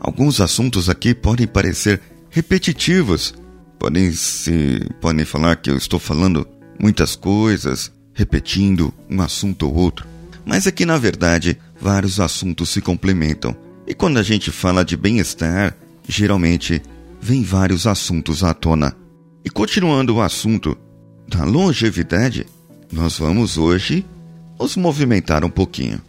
Alguns assuntos aqui podem parecer repetitivos, podem se podem falar que eu estou falando muitas coisas, repetindo um assunto ou outro. Mas aqui na verdade, vários assuntos se complementam. E quando a gente fala de bem-estar, geralmente vem vários assuntos à tona. E continuando o assunto da longevidade, nós vamos hoje nos movimentar um pouquinho.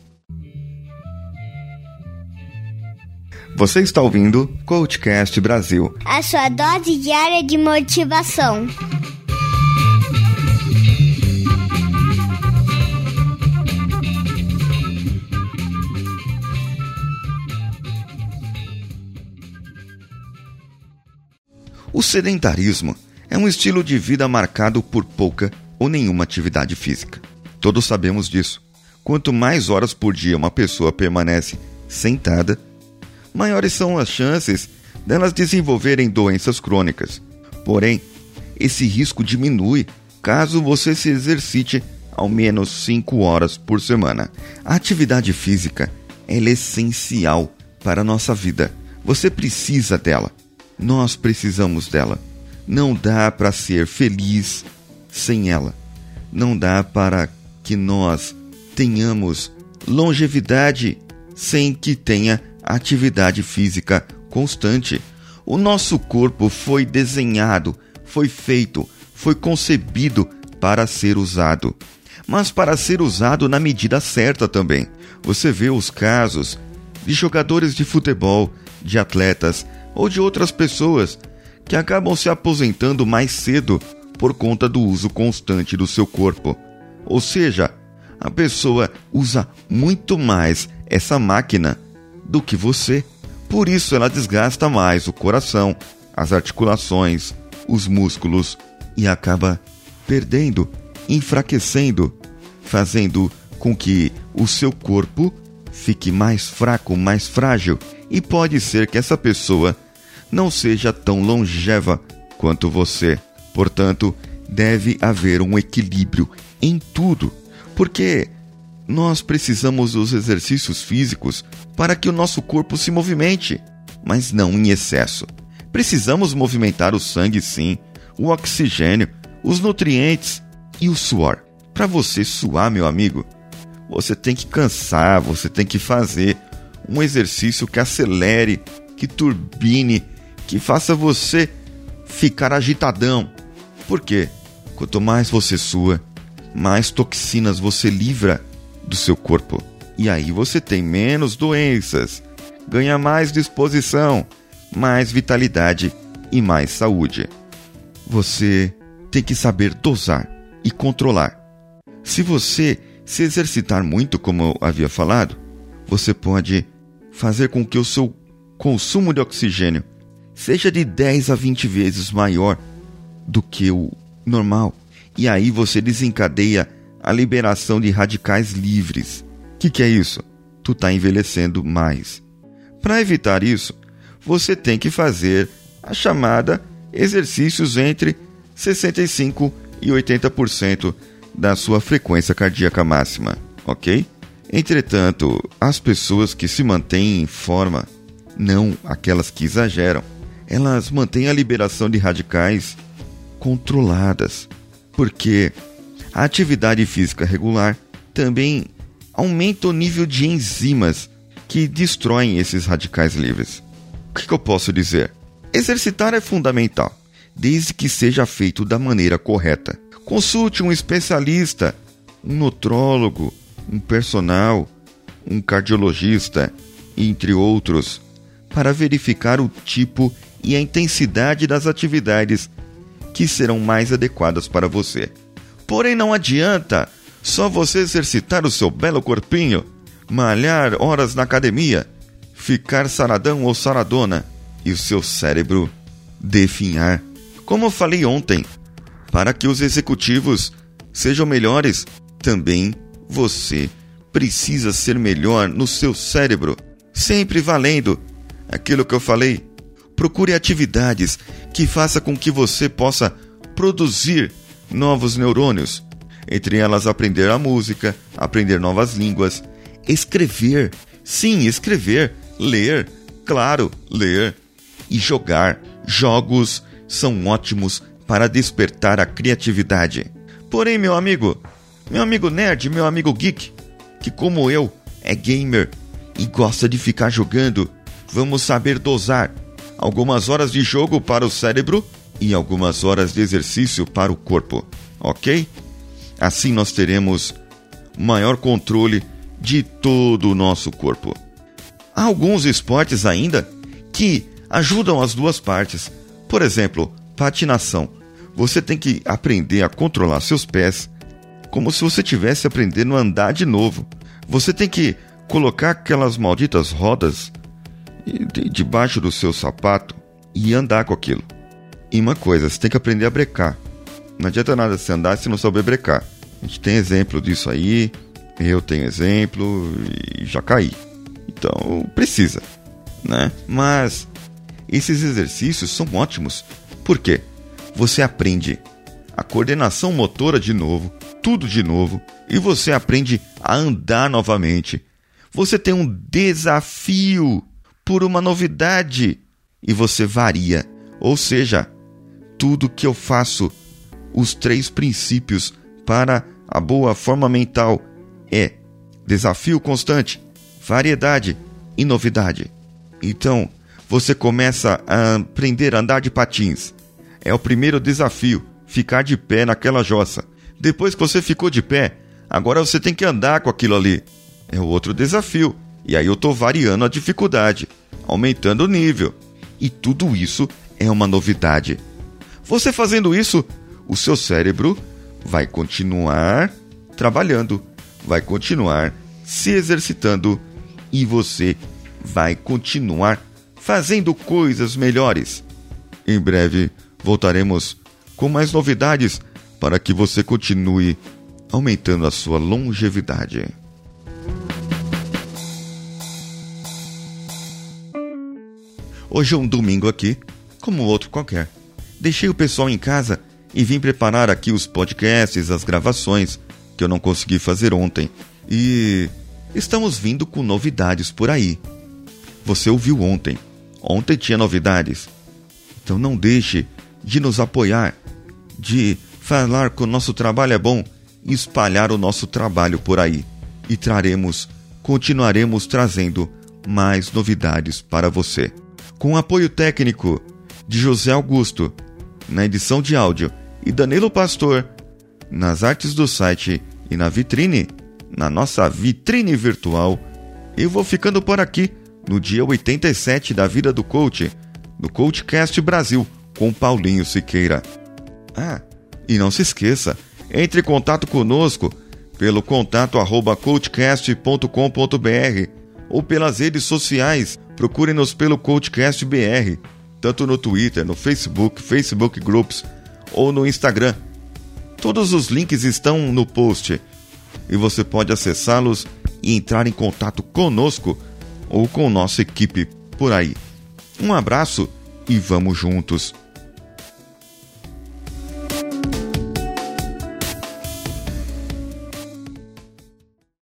Você está ouvindo Coachcast Brasil a sua dose diária de motivação. O sedentarismo é um estilo de vida marcado por pouca ou nenhuma atividade física. Todos sabemos disso. Quanto mais horas por dia uma pessoa permanece sentada, maiores são as chances delas desenvolverem doenças crônicas. Porém, esse risco diminui caso você se exercite ao menos 5 horas por semana. A atividade física é essencial para a nossa vida. Você precisa dela. Nós precisamos dela. Não dá para ser feliz sem ela. Não dá para que nós tenhamos longevidade sem que tenha atividade física constante. O nosso corpo foi desenhado, foi feito, foi concebido para ser usado, mas para ser usado na medida certa também. Você vê os casos de jogadores de futebol, de atletas ou de outras pessoas que acabam se aposentando mais cedo por conta do uso constante do seu corpo. Ou seja, a pessoa usa muito mais essa máquina do que você. Por isso ela desgasta mais o coração, as articulações, os músculos e acaba perdendo, enfraquecendo, fazendo com que o seu corpo fique mais fraco, mais frágil e pode ser que essa pessoa não seja tão longeva quanto você. Portanto, deve haver um equilíbrio em tudo, porque nós precisamos dos exercícios físicos para que o nosso corpo se movimente, mas não em excesso. Precisamos movimentar o sangue, sim, o oxigênio, os nutrientes e o suor. Para você suar, meu amigo, você tem que cansar, você tem que fazer um exercício que acelere, que turbine, que faça você ficar agitadão, por quê? Quanto mais você sua, mais toxinas você livra do seu corpo. E aí você tem menos doenças, ganha mais disposição, mais vitalidade e mais saúde. Você tem que saber dosar e controlar. Se você se exercitar muito, como eu havia falado, você pode fazer com que o seu consumo de oxigênio seja de 10 a 20 vezes maior do que o normal. E aí você desencadeia a liberação de radicais livres. O que, que é isso? Tu está envelhecendo mais. Para evitar isso, você tem que fazer a chamada exercícios entre 65 e 80% da sua frequência cardíaca máxima, ok? Entretanto, as pessoas que se mantêm em forma, não aquelas que exageram, elas mantêm a liberação de radicais controladas, porque a atividade física regular também aumenta o nível de enzimas que destroem esses radicais livres. O que, eu posso dizer? Exercitar é fundamental, desde que seja feito da maneira correta. Consulte um especialista, um nutrólogo, um personal, um cardiologista, entre outros, para verificar o tipo e a intensidade das atividades que serão mais adequadas para você. Porém, não adianta só você exercitar o seu belo corpinho, malhar horas na academia, ficar saradão ou saradona e o seu cérebro definhar. Como eu falei ontem, para que os executivos sejam melhores, também você precisa ser melhor no seu cérebro. Sempre valendo aquilo que eu falei. Procure atividades que faça com que você possa produzir novos neurônios, entre elas aprender a música, aprender novas línguas, escrever, sim, escrever, ler, Claro, ler e jogar. Jogos são ótimos para despertar a criatividade. Porém, meu amigo, meu amigo nerd, meu amigo geek, que como eu é gamer e gosta de ficar jogando, vamos saber dosar algumas horas de jogo para o cérebro e algumas horas de exercício para o corpo, ok? Assim nós teremos maior controle de todo o nosso corpo. Há alguns esportes ainda que ajudam as duas partes. Por exemplo, patinação. Você tem que aprender a controlar seus pés como se você estivesse aprendendo a andar de novo. Você tem que colocar aquelas malditas rodas debaixo do seu sapato e andar com aquilo. E uma coisa, você tem que aprender a brecar. Não adianta nada você andar se não souber brecar. A gente tem exemplo disso aí, eu tenho exemplo e já caí. Então precisa, né? Mas esses exercícios são ótimos. Por quê? Você aprende a coordenação motora de novo, tudo de novo, e você aprende a andar novamente. Você tem um desafio por uma novidade e você varia. Ou seja, tudo que eu faço, os três princípios para a boa forma mental é desafio constante, variedade e novidade. Então, você começa a aprender a andar de patins. É o primeiro desafio, ficar de pé naquela jossa. Depois que você ficou de pé, agora você tem que andar com aquilo ali. É o outro desafio. E aí eu estou variando a dificuldade, aumentando o nível. E tudo isso é uma novidade. Você fazendo isso, o seu cérebro vai continuar trabalhando, vai continuar se exercitando e você vai continuar fazendo coisas melhores. Em breve voltaremos com mais novidades para que você continue aumentando a sua longevidade. Hoje é um domingo aqui, como outro qualquer. Deixei o pessoal em casa e vim preparar aqui os podcasts, as gravações que eu não consegui fazer ontem. E estamos vindo com novidades por aí. Você ouviu ontem. Ontem tinha novidades. Então não deixe de nos apoiar, de falar que o nosso trabalho é bom e espalhar o nosso trabalho por aí. E traremos, continuaremos trazendo mais novidades para você com apoio técnico de José Augusto, na edição de áudio, e Danilo Pastor, nas artes do site e na vitrine, na nossa vitrine virtual. Eu vou ficando por aqui no dia 87 da vida do coach, no Coachcast Brasil, com Paulinho Siqueira. Ah, e não se esqueça, entre em contato conosco pelo contato arroba coachcast.com.br ou pelas redes sociais Procure-nos pelo Coachcast BR, tanto no Twitter, no Facebook, Facebook Groups ou no Instagram. Todos os links estão no post e você pode acessá-los e entrar em contato conosco ou com nossa equipe por aí. Um abraço e vamos juntos!